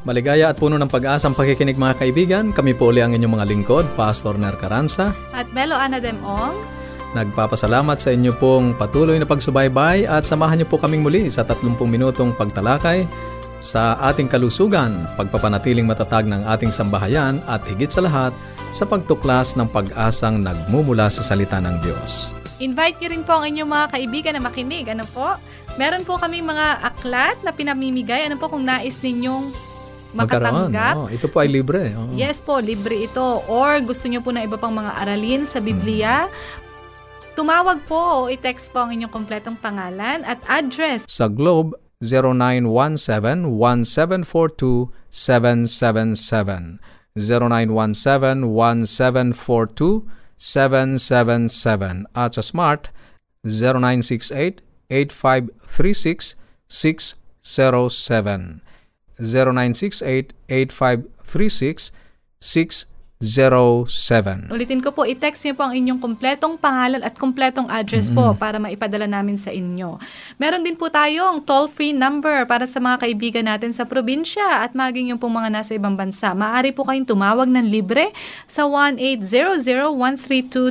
Maligaya at puno ng pag-asang pakikinig mga kaibigan. Kami po uli ang inyong mga lingkod, Pastor Ner Caranza. At Belo Ana Demong. Nagpapasalamat sa inyo pong patuloy na pagsubaybay at samahan niyo po kaming muli sa 30 minutong pagtalakay sa ating kalusugan, pagpapanatiling matatag ng ating sambahayan at higit sa lahat sa pagtuklas ng pag-asang nagmumula sa salita ng Diyos. Invite niyo rin po ang inyong mga kaibigan na makinig. Ano po? Meron po kaming mga aklat na pinamimigay. Ano po kung nais ninyong makatanggap. Oh, ito po ay libre. Oh. Yes po, libre ito. Or gusto nyo po na iba pang mga aralin sa Biblia, tumawag po o i-text po ang inyong kompletong pangalan at address. Sa Globe, 0917-1742-777. 0917-1742-777. At sa Smart, 0968-8536-607. 0968-8536-607. Ulitin ko po, i-text niyo po ang inyong kompletong pangalan at kompletong address po para maipadala namin sa inyo. Meron din po tayong toll-free number para sa mga kaibigan natin sa probinsya at maging yung pong mga nasa ibang bansa. Maaari po kayong tumawag ng libre sa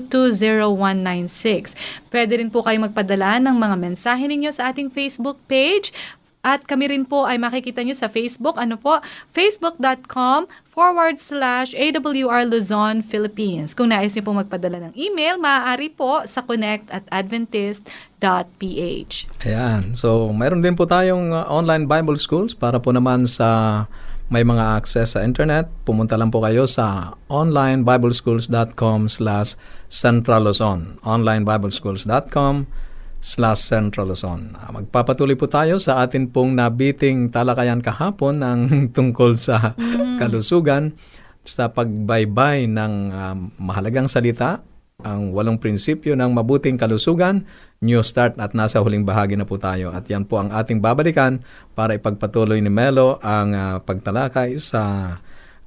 1-800-132-20196. Pwede rin po kayong magpadala ng mga mensahe ninyo sa ating Facebook page at kami rin po ay makikita nyo sa Facebook. Ano po? Facebook.com forward slash AWR Luzon, Philippines. Kung nais niyo po magpadala ng email, maaari po sa connect at adventist.ph. Ayan. So, mayroon din po tayong uh, online Bible schools para po naman sa may mga access sa internet. Pumunta lang po kayo sa onlinebibleschools.com slash centraluzon. onlinebibleschools.com slash Central Luzon. Ah, magpapatuloy po tayo sa atin pong nabiting talakayan kahapon ng tungkol sa kalusugan sa pagbaybay ng um, mahalagang salita, ang walong prinsipyo ng mabuting kalusugan, New Start at nasa huling bahagi na po tayo. At yan po ang ating babalikan para ipagpatuloy ni Melo ang uh, pagtalakay sa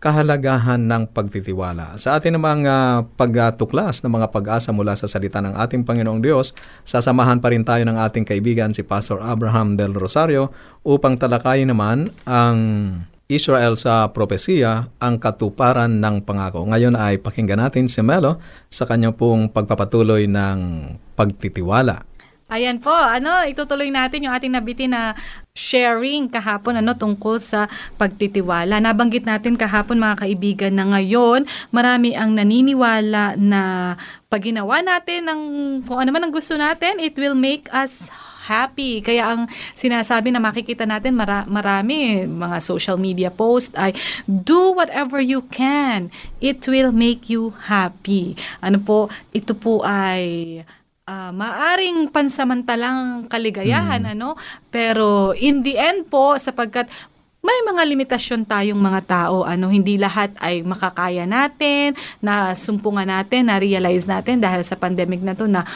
kahalagahan ng pagtitiwala. Sa atin namang uh, pagtuklas ng mga pag-asa mula sa salita ng ating Panginoong Diyos, sasamahan pa rin tayo ng ating kaibigan si Pastor Abraham Del Rosario upang talakayin naman ang Israel sa propesiya, ang katuparan ng pangako. Ngayon ay pakinggan natin si Melo sa kanyang pong pagpapatuloy ng pagtitiwala. Ayan po, ano, itutuloy natin yung ating nabitin na sharing kahapon ano tungkol sa pagtitiwala. Nabanggit natin kahapon mga kaibigan na ngayon marami ang naniniwala na pag ginawa natin ng kung ano man ang gusto natin, it will make us happy. Kaya ang sinasabi na makikita natin mara- marami mga social media post ay do whatever you can. It will make you happy. Ano po, ito po ay uh, maaring pansamantalang kaligayahan mm. ano pero in the end po sapagkat may mga limitasyon tayong mga tao ano hindi lahat ay makakaya natin na sumpungan natin na realize natin dahil sa pandemic na to na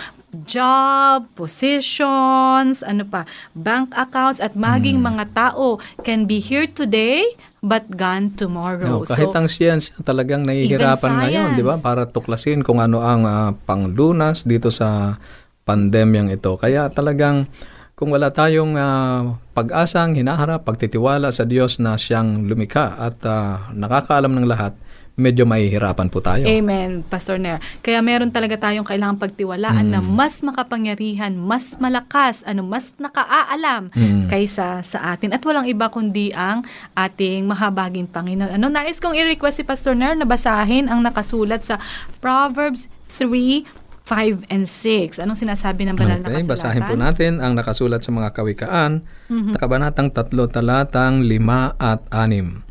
job, positions, ano pa, bank accounts at maging mm. mga tao can be here today but gone tomorrow. No, kahit so, ang science talagang nahihirapan ngayon, di ba? Para tuklasin kung ano ang uh, panglunas dito sa pandemyang ito. Kaya talagang kung wala tayong uh, pag-asang hinaharap, pagtitiwala sa Diyos na siyang lumika at uh, nakakaalam ng lahat, medyo mahihirapan po tayo. Amen, Pastor Nair. Kaya meron talaga tayong kailangang pagtiwalaan mm. na mas makapangyarihan, mas malakas, ano, mas nakaalam mm. kaysa sa atin. At walang iba kundi ang ating mahabaging Panginoon. Ano, nais kong i-request si Pastor Nair na basahin ang nakasulat sa Proverbs 3, 5 and 6. Anong sinasabi ng banal okay, na kasulatan? Basahin po natin ang nakasulat sa mga kawikaan, mm-hmm. kabanatang 3, talatang 5 at 6.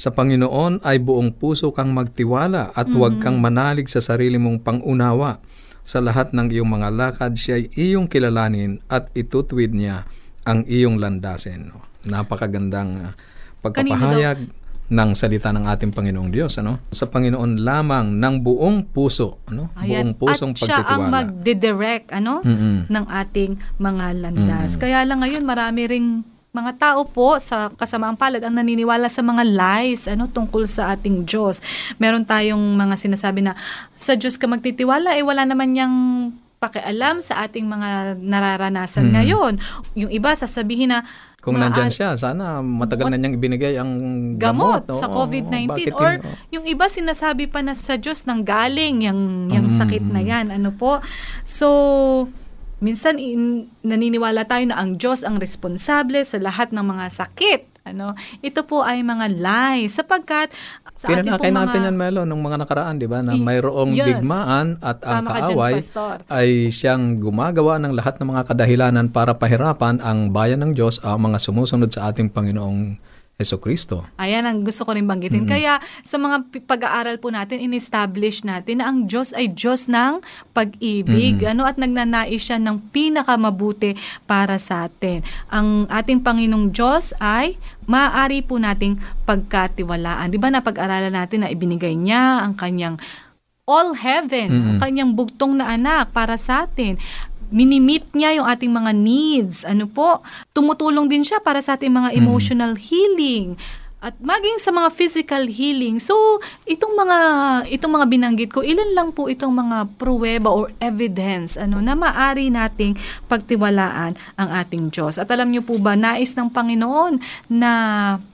Sa Panginoon ay buong puso kang magtiwala at huwag mm-hmm. kang manalig sa sarili mong pangunawa. Sa lahat ng iyong mga lakad, siya ay iyong kilalanin at itutuwid niya ang iyong landasin. Napakagandang uh, pagpapahayag ng salita ng ating Panginoong Diyos ano sa Panginoon lamang ng buong puso ano Ayan. buong pusong At siya ang pagtitiwala magdidirect ano, Mm-mm. ng ating mga landas. Kaya lang ngayon marami ring mga tao po sa kasamaang palad ang naniniwala sa mga lies ano tungkol sa ating Diyos. Meron tayong mga sinasabi na sa Diyos ka magtitiwala eh wala naman yang pakialam sa ating mga nararanasan Mm. ngayon. Yung iba sasabihin na kung "Maa- nandyan siya sana matagal na niyang ibinigay ang gamot, gamot sa Oo, COVID-19 bakit or oo. yung iba sinasabi pa na sa Diyos nang galing yung, yung Mm, sakit na mm. yan. Ano po? So, minsan in, naniniwala tayo na ang Diyos ang responsable sa lahat ng mga sakit. Ano, ito po ay mga lies sapagkat sa ating Tinanakay pong natin mga, yan, Melo, nung mga nakaraan, di ba? Na mayroong yun. digmaan at ang Tama ka dyan, kaaway ay siyang gumagawa ng lahat ng mga kadahilanan para pahirapan ang bayan ng Diyos, ang mga sumusunod sa ating Panginoong Heso Kristo. Ayan ang gusto ko rin banggitin. Kaya sa mga pag-aaral po natin, in-establish natin na ang Diyos ay Diyos ng pag-ibig. Ano at nagnanais siya ng pinakamabuti para sa atin. Ang ating Panginoong Diyos ay maaari po nating pagkatiwalaan. Di ba napag-aralan natin na ibinigay niya ang kanyang all heaven, ang kanyang bugtong na anak para sa atin minimit niya yung ating mga needs. Ano po? Tumutulong din siya para sa ating mga emotional healing at maging sa mga physical healing. So, itong mga itong mga binanggit ko, ilan lang po itong mga pruweba or evidence ano na maari nating pagtiwalaan ang ating Diyos. At alam niyo po ba, nais ng Panginoon na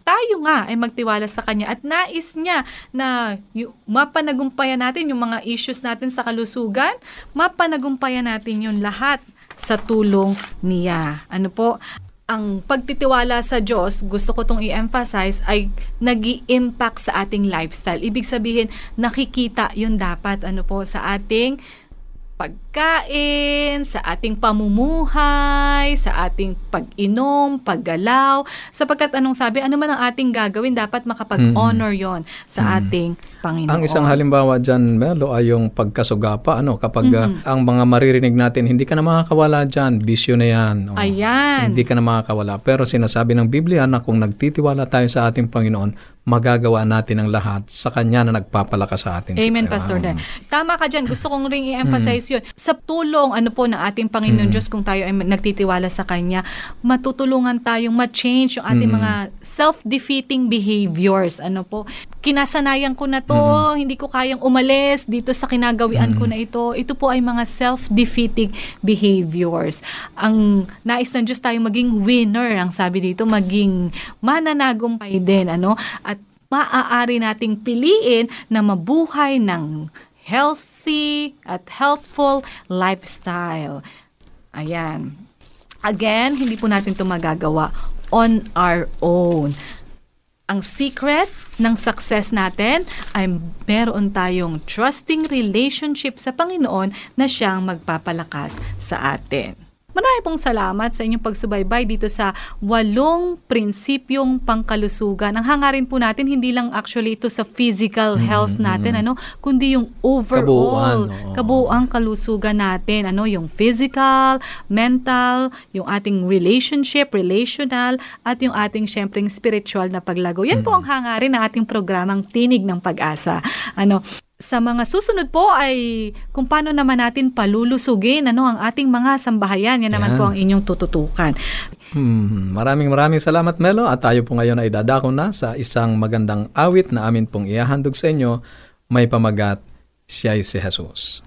tayo nga ay magtiwala sa Kanya at nais niya na mapanagumpayan natin yung mga issues natin sa kalusugan, mapanagumpayan natin yun lahat sa tulong niya. Ano po? Ang pagtitiwala sa Diyos, gusto ko itong i-emphasize, ay nag impact sa ating lifestyle. Ibig sabihin, nakikita yun dapat ano po sa ating pagkain, sa ating pamumuhay, sa ating pag-inom, paggalaw, sapagkat anong sabi, ano man ang ating gagawin, dapat makapag-honor yon sa ating Panginoon. Ang isang halimbawa dyan, Melo, ay yung pagkasugapa. Ano, kapag ah, ang mga maririnig natin, hindi ka na makakawala dyan, bisyo na yan. O, Ayan. Hindi ka na makakawala. Pero sinasabi ng Biblia na kung nagtitiwala tayo sa ating Panginoon, magagawa natin ang lahat sa Kanya na nagpapalakas sa atin. Amen, Diba? Pastor Dan. Tama ka dyan. Gusto kong ring i-emphasize yun. Sa tulong, ano po, ng ating Panginoon Diyos, kung tayo ay nagtitiwala sa Kanya, matutulungan tayong ma-change yung ating mga self-defeating behaviors. Ano po, kinasanayan ko na to, hindi ko kayang umalis dito sa kinagawian ko na ito. Ito po ay mga self-defeating behaviors. Ang nais ng Diyos tayong maging winner, ang sabi dito, maging mananagumpay din. Ano? At maaari nating piliin na mabuhay ng healthy at healthful lifestyle. Ayan. Again, hindi po natin ito magagawa on our own. Ang secret ng success natin ay meron tayong trusting relationship sa Panginoon na siyang magpapalakas sa atin. Marami pong salamat sa inyong pagsubaybay dito sa walong prinsipyong pangkalusugan. Ang hangarin po natin, hindi lang actually ito sa physical health natin, ano, kundi yung overall, Kabuuan, oo. kabuuang kalusugan natin. Ano, yung physical, mental, yung ating relationship, relational, at yung ating syempleng spiritual na paglago. Yan po ang hangarin ng ating programang Tinig ng Pag-asa. Ano, sa mga susunod po ay kung paano naman natin palulusugin ano ang ating mga sambahayan. Yan naman Yan. po ang inyong tututukan. Hmm, maraming maraming salamat Melo at tayo po ngayon ay dadako na sa isang magandang awit na amin pong ihahandog sa inyo. May pamagat, siya si Jesus.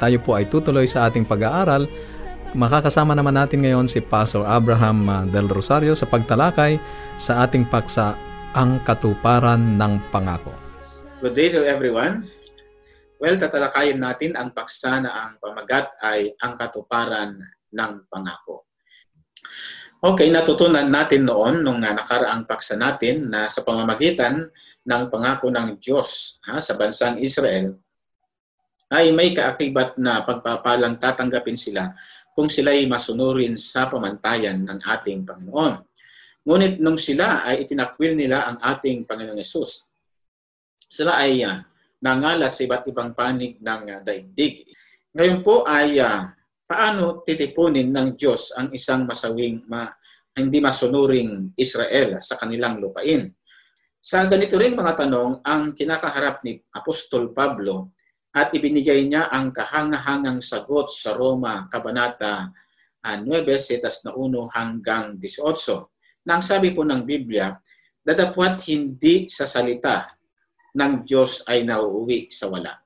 Tayo po ay tutuloy sa ating pag-aaral. Makakasama naman natin ngayon si Pastor Abraham ah, Del Rosario sa pagtalakay sa ating paksa Ang Katuparan ng Pangako. Good day to everyone. Well, tatalakayin natin ang paksa na ang pamagat ay ang katuparan ng pangako. Okay, natutunan natin noon nung nakaraang paksa natin na sa pamamagitan ng pangako ng Diyos ha, sa bansang Israel ay may kaakibat na pagpapalang tatanggapin sila kung sila'y masunurin sa pamantayan ng ating Panginoon. Ngunit nung sila ay itinakwil nila ang ating Panginoong Yesus, sila ay uh, nangalat sa iba't ibang panig ng uh, daigdig. Ngayon po ay uh, paano titipunin ng Diyos ang isang masawing ma, hindi masunuring Israel sa kanilang lupain? Sa ganito rin mga tanong ang kinakaharap ni Apostol Pablo at ibinigay niya ang kahangahangang sagot sa Roma Kabanata 9, setas na 1 hanggang 18. Nang sabi po ng Biblia, dadapwat hindi sa salita ng Diyos ay nauuwi sa wala.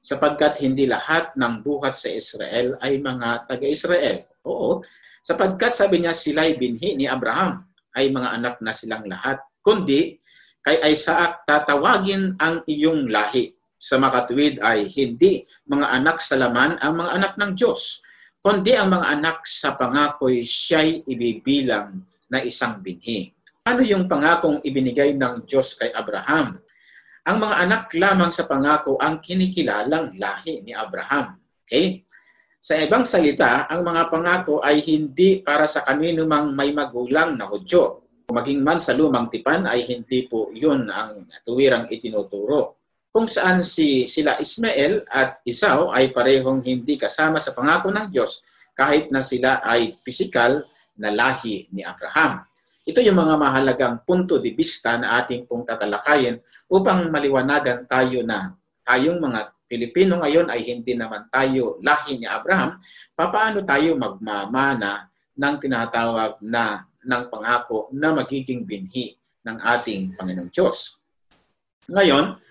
Sapagkat hindi lahat ng buhat sa Israel ay mga taga-Israel. Oo, sapagkat sabi niya sila'y binhi ni Abraham, ay mga anak na silang lahat. Kundi, kay Isaac tatawagin ang iyong lahi. Sa makatuwid ay hindi mga anak sa laman ang mga anak ng Diyos, kundi ang mga anak sa pangako'y siya'y ibibilang na isang binhi. Ano yung pangakong ibinigay ng Diyos kay Abraham? Ang mga anak lamang sa pangako ang kinikilalang lahi ni Abraham. Okay? Sa ibang salita, ang mga pangako ay hindi para sa kanino mang may magulang na Hudyo. Maging man sa lumang tipan ay hindi po yun ang tuwirang itinuturo. Kung saan si sila Ismael at Isaw ay parehong hindi kasama sa pangako ng Diyos kahit na sila ay pisikal na lahi ni Abraham. Ito yung mga mahalagang punto de vista na ating pong tatalakayin upang maliwanagan tayo na tayong mga Pilipino ngayon ay hindi naman tayo lahi ni Abraham, papaano tayo magmamana ng tinatawag na ng pangako na magiging binhi ng ating Panginoong Diyos. Ngayon,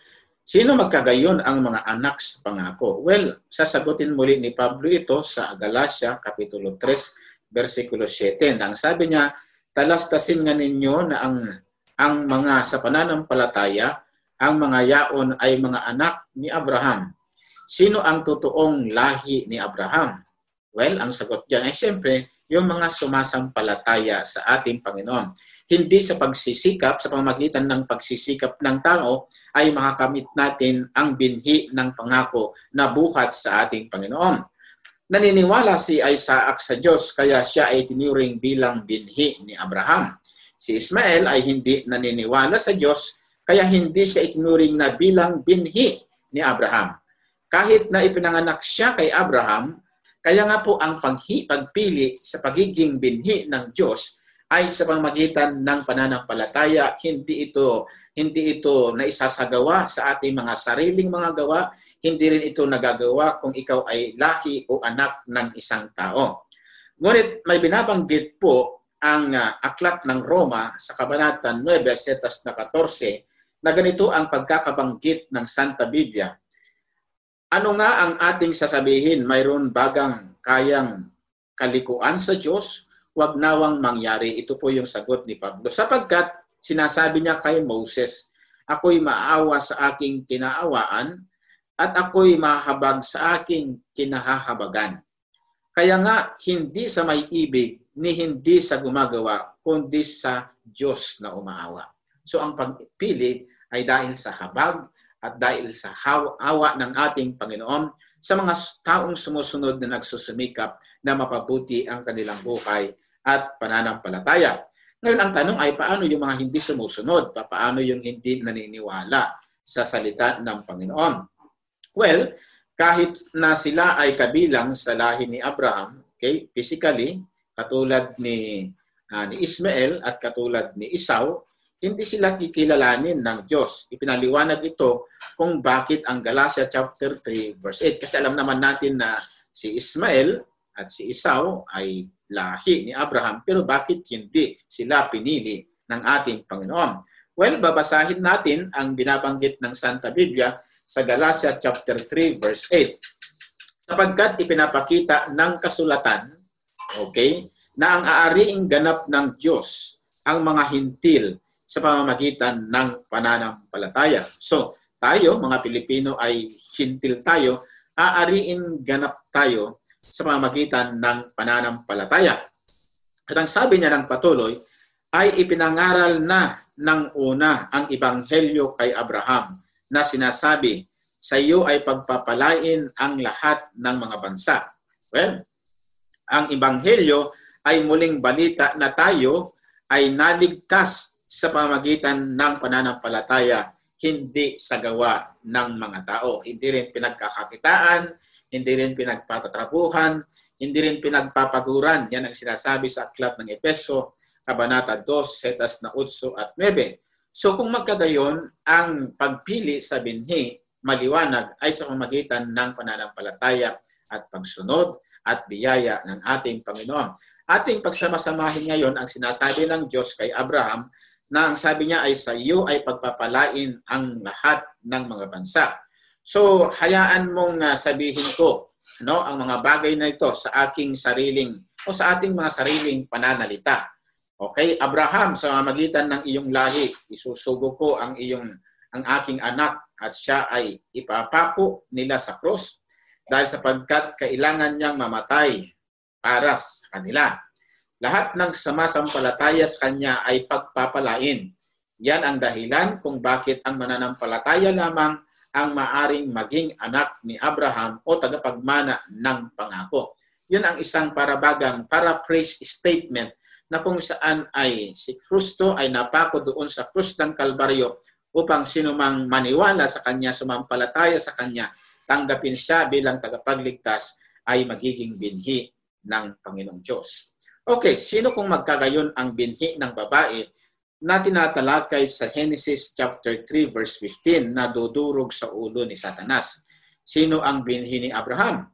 sino magkagayon ang mga anak sa pangako? Well, sasagutin muli ni Pablo ito sa Galacia Kapitulo 3, versikulo 7. Nang sabi niya, talastasin nga ninyo na ang ang mga sa pananampalataya, ang mga yaon ay mga anak ni Abraham. Sino ang totoong lahi ni Abraham? Well, ang sagot diyan ay siyempre yung mga sumasampalataya sa ating Panginoon. Hindi sa pagsisikap, sa pamagitan ng pagsisikap ng tao, ay makakamit natin ang binhi ng pangako na buhat sa ating Panginoon naniniwala si Isaac sa Diyos kaya siya ay tinuring bilang binhi ni Abraham. Si Ismael ay hindi naniniwala sa Diyos kaya hindi siya itinuring na bilang binhi ni Abraham. Kahit na ipinanganak siya kay Abraham, kaya nga po ang paghi, pagpili sa pagiging binhi ng Diyos ay sa pamagitan ng pananampalataya, hindi ito hindi ito naisasagawa sa ating mga sariling mga gawa, hindi rin ito nagagawa kung ikaw ay lahi o anak ng isang tao. Ngunit may binabanggit po ang uh, aklat ng Roma sa Kabanata 9, setas na 14, na ganito ang pagkakabanggit ng Santa Biblia. Ano nga ang ating sasabihin? Mayroon bagang kayang kalikuan sa Diyos wag nawang mangyari. Ito po yung sagot ni Pablo. Sapagkat sinasabi niya kay Moses, ako'y maawa sa aking kinaawaan at ako'y mahabag sa aking kinahahabagan. Kaya nga, hindi sa may ibig ni hindi sa gumagawa, kundi sa Diyos na umaawa. So ang pagpili ay dahil sa habag at dahil sa awa ng ating Panginoon sa mga taong sumusunod na nagsusumikap na mapabuti ang kanilang buhay at pananampalataya. Ngayon, ang tanong ay paano yung mga hindi sumusunod? Paano yung hindi naniniwala sa salita ng Panginoon? Well, kahit na sila ay kabilang sa lahi ni Abraham, okay, physically, katulad ni, uh, ni Ismael at katulad ni Isaw, hindi sila kikilalanin ng Diyos. Ipinaliwanag ito kung bakit ang Galatia chapter 3 verse 8. Kasi alam naman natin na si Ismael at si Isaw ay lahi ni Abraham, pero bakit hindi sila pinili ng ating Panginoon? Well, babasahin natin ang binabanggit ng Santa Biblia sa Galatia chapter 3 verse 8. sapagkat ipinapakita ng kasulatan, okay, na ang aariing ganap ng Diyos ang mga hintil sa pamamagitan ng pananampalataya. So, tayo, mga Pilipino ay hintil tayo, aariin ganap tayo sa pamamagitan ng pananampalataya. At ang sabi niya ng patuloy, ay ipinangaral na ng una ang Ebanghelyo kay Abraham na sinasabi, sa iyo ay pagpapalain ang lahat ng mga bansa. Well, ang Ebanghelyo ay muling balita na tayo ay naligtas sa pamagitan ng pananampalataya, hindi sa gawa ng mga tao. Hindi rin pinagkakakitaan, hindi rin pinagpatatrabuhan, hindi rin pinagpapaguran. Yan ang sinasabi sa aklat ng Epeso, Kabanata 2, setas na 8 at 9. So kung magkagayon, ang pagpili sa binhi maliwanag ay sa pamagitan ng pananampalataya at pagsunod at biyaya ng ating Panginoon. Ating pagsamasamahin ngayon ang sinasabi ng Diyos kay Abraham na ang sabi niya ay sa iyo ay pagpapalain ang lahat ng mga bansa. So, hayaan mong uh, sabihin ko no, ang mga bagay na ito sa aking sariling o sa ating mga sariling pananalita. Okay, Abraham, sa magitan ng iyong lahi, isusugo ko ang iyong ang aking anak at siya ay ipapako nila sa krus dahil sapagkat kailangan niyang mamatay para sa kanila. Lahat ng samasampalataya sa kanya ay pagpapalain. Yan ang dahilan kung bakit ang mananampalataya lamang ang maaring maging anak ni Abraham o tagapagmana ng pangako. Yun ang isang parabagang paraphrase statement na kung saan ay si Kristo ay napako doon sa krus ng Kalbaryo upang sinumang maniwala sa Kanya, sumampalataya sa Kanya, tanggapin siya bilang tagapagligtas ay magiging binhi ng Panginoong Diyos. Okay, sino kung magkagayon ang binhi ng babae na tinatalakay sa Genesis chapter 3 verse 15 na dudurog sa ulo ni Satanas? Sino ang binhi ni Abraham?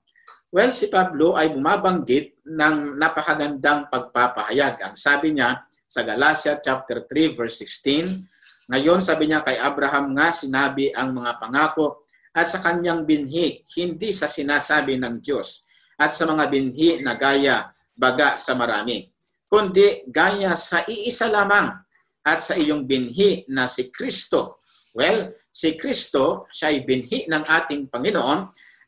Well, si Pablo ay bumabanggit ng napakagandang pagpapahayag. Ang sabi niya sa Galatia chapter 3 verse 16, ngayon sabi niya kay Abraham nga sinabi ang mga pangako at sa kanyang binhi, hindi sa sinasabi ng Diyos at sa mga binhi na gaya baga sa marami, kundi gaya sa iisa lamang at sa iyong binhi na si Kristo. Well, si Kristo, siya ay binhi ng ating Panginoon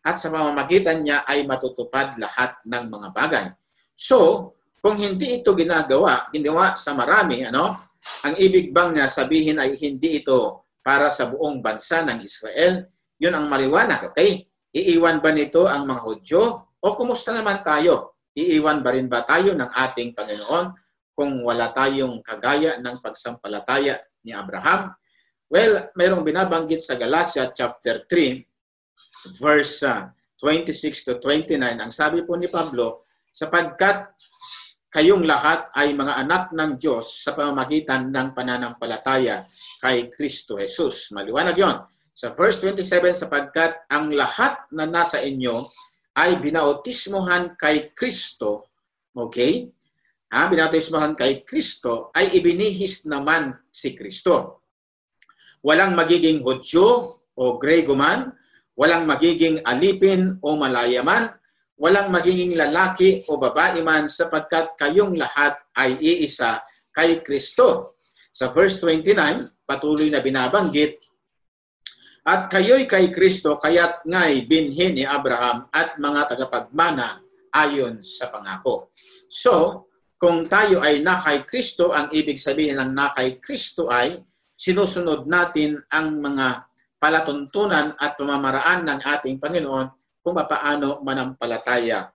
at sa pamamagitan niya ay matutupad lahat ng mga bagay. So, kung hindi ito ginagawa, ginawa sa marami, ano, ang ibig bang na sabihin ay hindi ito para sa buong bansa ng Israel? Yun ang maliwanag. Okay? Iiwan ba nito ang mga Hudyo? O kumusta naman tayo? Iiwan ba rin ba tayo ng ating Panginoon kung wala tayong kagaya ng pagsampalataya ni Abraham? Well, mayroong binabanggit sa Galatia chapter 3 verse 26 uh, to 29. Ang sabi po ni Pablo, sapagkat kayong lahat ay mga anak ng Diyos sa pamamagitan ng pananampalataya kay Kristo Jesus. Maliwanag yon. Sa verse 27, sapagkat ang lahat na nasa inyo ay binautismohan kay Kristo, okay? Ha, binautismohan kay Kristo ay ibinihis naman si Kristo. Walang magiging Hudyo o Grego man, walang magiging alipin o malayaman, walang magiging lalaki o babae man sapagkat kayong lahat ay iisa kay Kristo. Sa verse 29, patuloy na binabanggit, At kayo'y kay Kristo, kaya't nga'y binhin ni Abraham at mga tagapagmana ayon sa pangako. So, kung tayo ay na kay Kristo, ang ibig sabihin ng na kay Kristo ay sinusunod natin ang mga palatuntunan at pamamaraan ng ating Panginoon kung paano manampalataya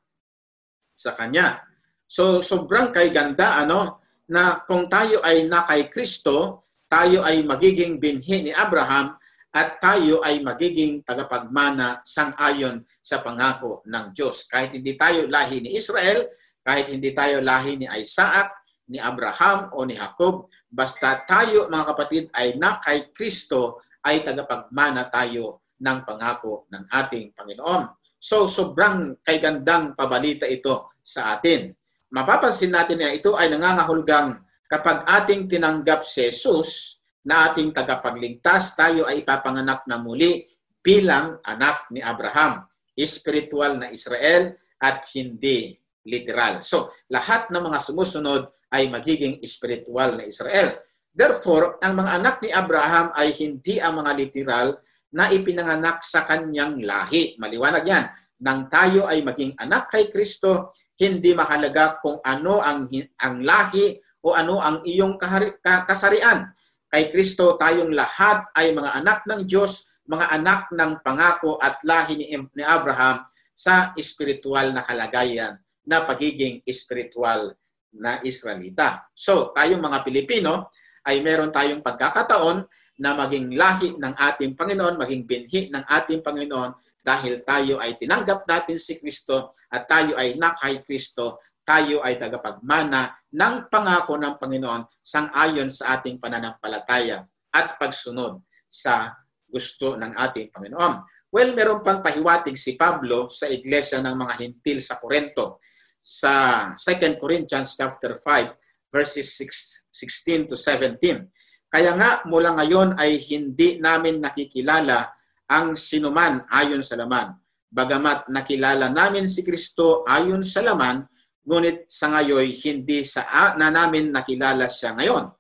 sa Kanya. So sobrang kay ganda ano na kung tayo ay na kay Kristo, tayo ay magiging binhi ni Abraham at tayo ay magiging tagapagmana sang-ayon sa pangako ng Diyos. Kahit hindi tayo lahi ni Israel, kahit hindi tayo lahi ni Isaac, ni Abraham o ni Jacob, basta tayo mga kapatid ay na kay Kristo ay tagapagmana tayo ng pangako ng ating Panginoon. So sobrang kay gandang pabalita ito sa atin. Mapapansin natin na ito ay nangangahulugang kapag ating tinanggap si Jesus na ating tagapagligtas, tayo ay ipapanganak na muli bilang anak ni Abraham. spiritual na Israel at hindi literal. So, lahat ng mga sumusunod ay magiging spiritual na Israel. Therefore, ang mga anak ni Abraham ay hindi ang mga literal na ipinanganak sa kanyang lahi. Maliwanag yan. Nang tayo ay maging anak kay Kristo, hindi mahalaga kung ano ang, ang lahi o ano ang iyong kasarian. Kay Kristo, tayong lahat ay mga anak ng Diyos, mga anak ng pangako at lahi ni, Abraham sa espiritual na kalagayan na pagiging espiritual na Israelita. So, tayong mga Pilipino ay meron tayong pagkakataon na maging lahi ng ating Panginoon, maging binhi ng ating Panginoon dahil tayo ay tinanggap natin si Kristo at tayo ay nakay Kristo, tayo ay tagapagmana ng pangako ng Panginoon sang-ayon sa ating pananampalataya at pagsunod sa gusto ng ating Panginoon. Well, meron pang pahiwatig si Pablo sa iglesia ng mga hintil sa Korento sa 2 Corinthians chapter 5 verses 6, 16 to 17. Kaya nga mula ngayon ay hindi namin nakikilala ang sinuman ayon sa laman. Bagamat nakilala namin si Kristo ayon sa laman, ngunit sa ngayon hindi sa na namin nakilala siya ngayon.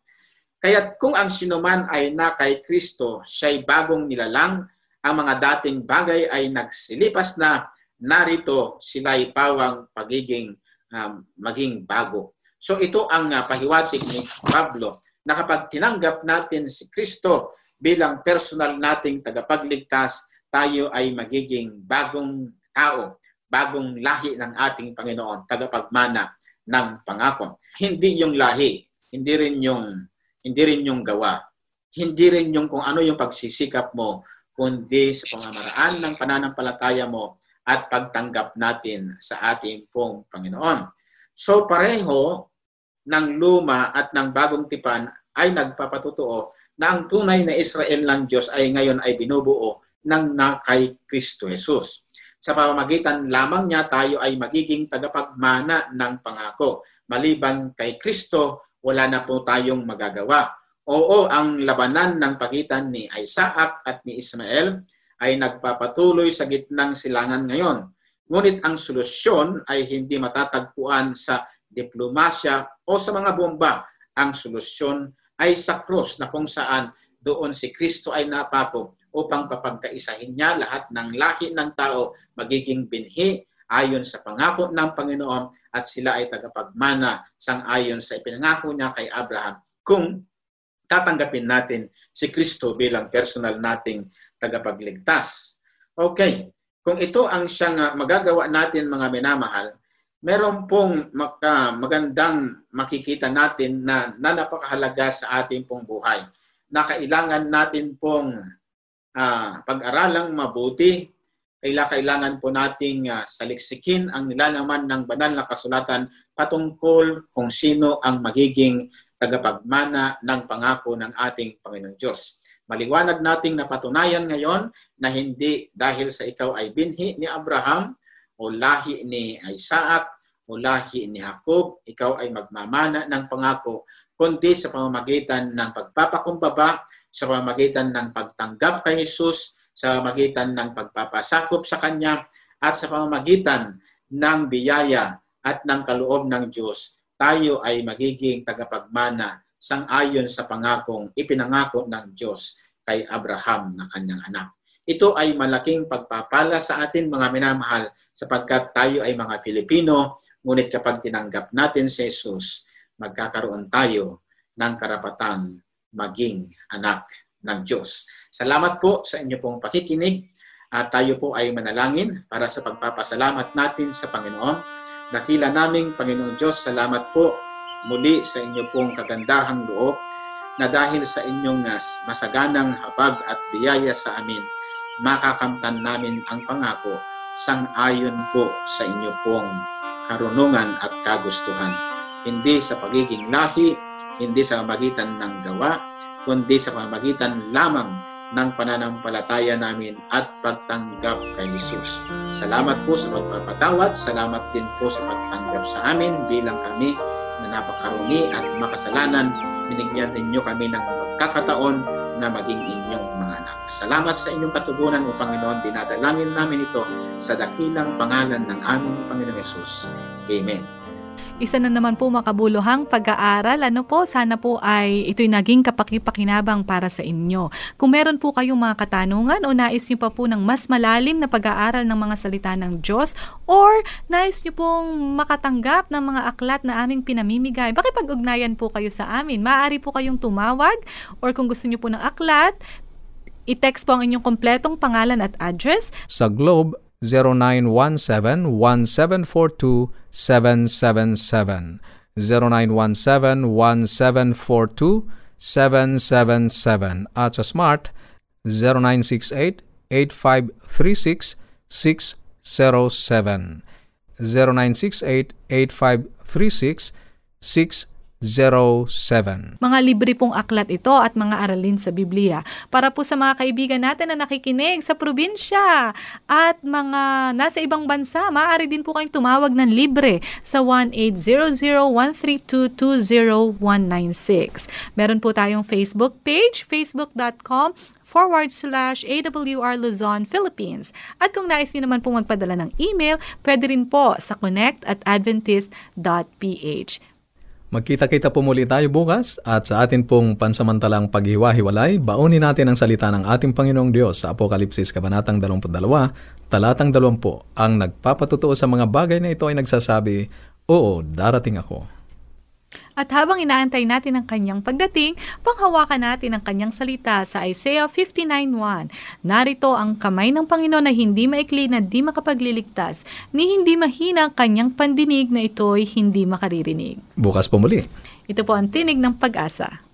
Kaya kung ang sinuman ay na kay Kristo, siya'y bagong nilalang, ang mga dating bagay ay nagsilipas na, narito sila'y pawang pagiging um, maging bago. So ito ang uh, pahiwatig ni Pablo na kapag tinanggap natin si Kristo bilang personal nating tagapagligtas, tayo ay magiging bagong tao, bagong lahi ng ating Panginoon, tagapagmana ng pangako. Hindi yung lahi, hindi rin yung hindi rin yung gawa, hindi rin yung kung ano yung pagsisikap mo, kundi sa pamamaraan ng pananampalataya mo at pagtanggap natin sa ating pong Panginoon. So pareho ng luma at ng bagong tipan ay nagpapatutuo na ang tunay na Israel ng Diyos ay ngayon ay binubuo ng na kay Kristo Jesus. Sa pamamagitan lamang niya tayo ay magiging tagapagmana ng pangako. Maliban kay Kristo, wala na po tayong magagawa. Oo, ang labanan ng pagitan ni Isaac at ni Ismael ay nagpapatuloy sa gitnang silangan ngayon. Ngunit ang solusyon ay hindi matatagpuan sa diplomasya o sa mga bomba. Ang solusyon ay sa cross na kung saan doon si Kristo ay napako upang papagkaisahin niya lahat ng lahi ng tao magiging binhi ayon sa pangako ng Panginoon at sila ay tagapagmana sang ayon sa ipinangako niya kay Abraham kung tatanggapin natin si Kristo bilang personal nating tagapagligtas. Okay, kung ito ang siyang magagawa natin mga minamahal, meron pong magandang makikita natin na, na napakahalaga sa ating pong buhay. Na kailangan natin pong uh, pag-aralang mabuti, kailangan po nating uh, saliksikin ang nilalaman ng banal na kasulatan patungkol kung sino ang magiging tagapagmana ng pangako ng ating Panginoong Diyos. Maliwanag nating napatunayan ngayon na hindi dahil sa ikaw ay binhi ni Abraham o lahi ni Isaac o lahi ni Jacob, ikaw ay magmamana ng pangako, kundi sa pamamagitan ng pagpapakumbaba, sa pamamagitan ng pagtanggap kay Jesus, sa pamamagitan ng pagpapasakop sa Kanya, at sa pamamagitan ng biyaya at ng kaloob ng Diyos, tayo ay magiging tagapagmana sang-ayon sa pangakong ipinangako ng Diyos kay Abraham na kanyang anak. Ito ay malaking pagpapala sa atin mga minamahal sapagkat tayo ay mga Pilipino, ngunit kapag tinanggap natin si Jesus, magkakaroon tayo ng karapatan maging anak ng Diyos. Salamat po sa inyo pong pakikinig at tayo po ay manalangin para sa pagpapasalamat natin sa Panginoon. Dakila naming Panginoong Diyos, salamat po muli sa inyo pong kagandahang loob na dahil sa inyong masaganang habag at biyaya sa amin, makakamtan namin ang pangako sang-ayon po sa inyo pong karunungan at kagustuhan. Hindi sa pagiging lahi, hindi sa magitan ng gawa, kundi sa pamagitan lamang ng pananampalataya namin at pagtanggap kay Jesus. Salamat po sa pagpapatawad, salamat din po sa pagtanggap sa amin bilang kami na napakarumi at makasalanan, binigyan ninyo kami ng pagkakataon na maging inyong mga anak. Salamat sa inyong katugunan, O Panginoon. Dinadalangin namin ito sa dakilang pangalan ng aming Panginoong Yesus. Amen. Isa na naman po makabuluhang pag-aaral. Ano po, sana po ay ito'y naging kapakipakinabang para sa inyo. Kung meron po kayong mga katanungan o nais nyo pa po ng mas malalim na pag-aaral ng mga salita ng Diyos or nais nyo pong makatanggap ng mga aklat na aming pinamimigay, bakipag-ugnayan po kayo sa amin. Maaari po kayong tumawag or kung gusto nyo po ng aklat, i-text po ang inyong kompletong pangalan at address Sa Globe, 0917-1742-777. 0917-1742-777. At sa Smart, 0968-8536-607. 0968-8536-607. Mga libre pong aklat ito at mga aralin sa Biblia. Para po sa mga kaibigan natin na nakikinig sa probinsya at mga nasa ibang bansa, maaari din po kayong tumawag ng libre sa 1-800-132-20196. Meron po tayong Facebook page, facebook.com forward slash AWR Luzon, Philippines. At kung nais niyo naman po magpadala ng email, pwede rin po sa connect at adventist.ph. Magkita-kita po muli tayo bukas at sa atin pong pansamantalang paghiwa-hiwalay, baunin natin ang salita ng ating Panginoong Diyos sa Apokalipsis Kabanatang 22, Talatang 20, ang nagpapatutuo sa mga bagay na ito ay nagsasabi, Oo, darating ako. At habang inaantay natin ang kanyang pagdating, panghawakan natin ang kanyang salita sa Isaiah 59.1. Narito ang kamay ng Panginoon na hindi maikli na di makapagliligtas, ni hindi mahina ang kanyang pandinig na ito'y hindi makaririnig. Bukas po muli. Ito po ang tinig ng pag-asa.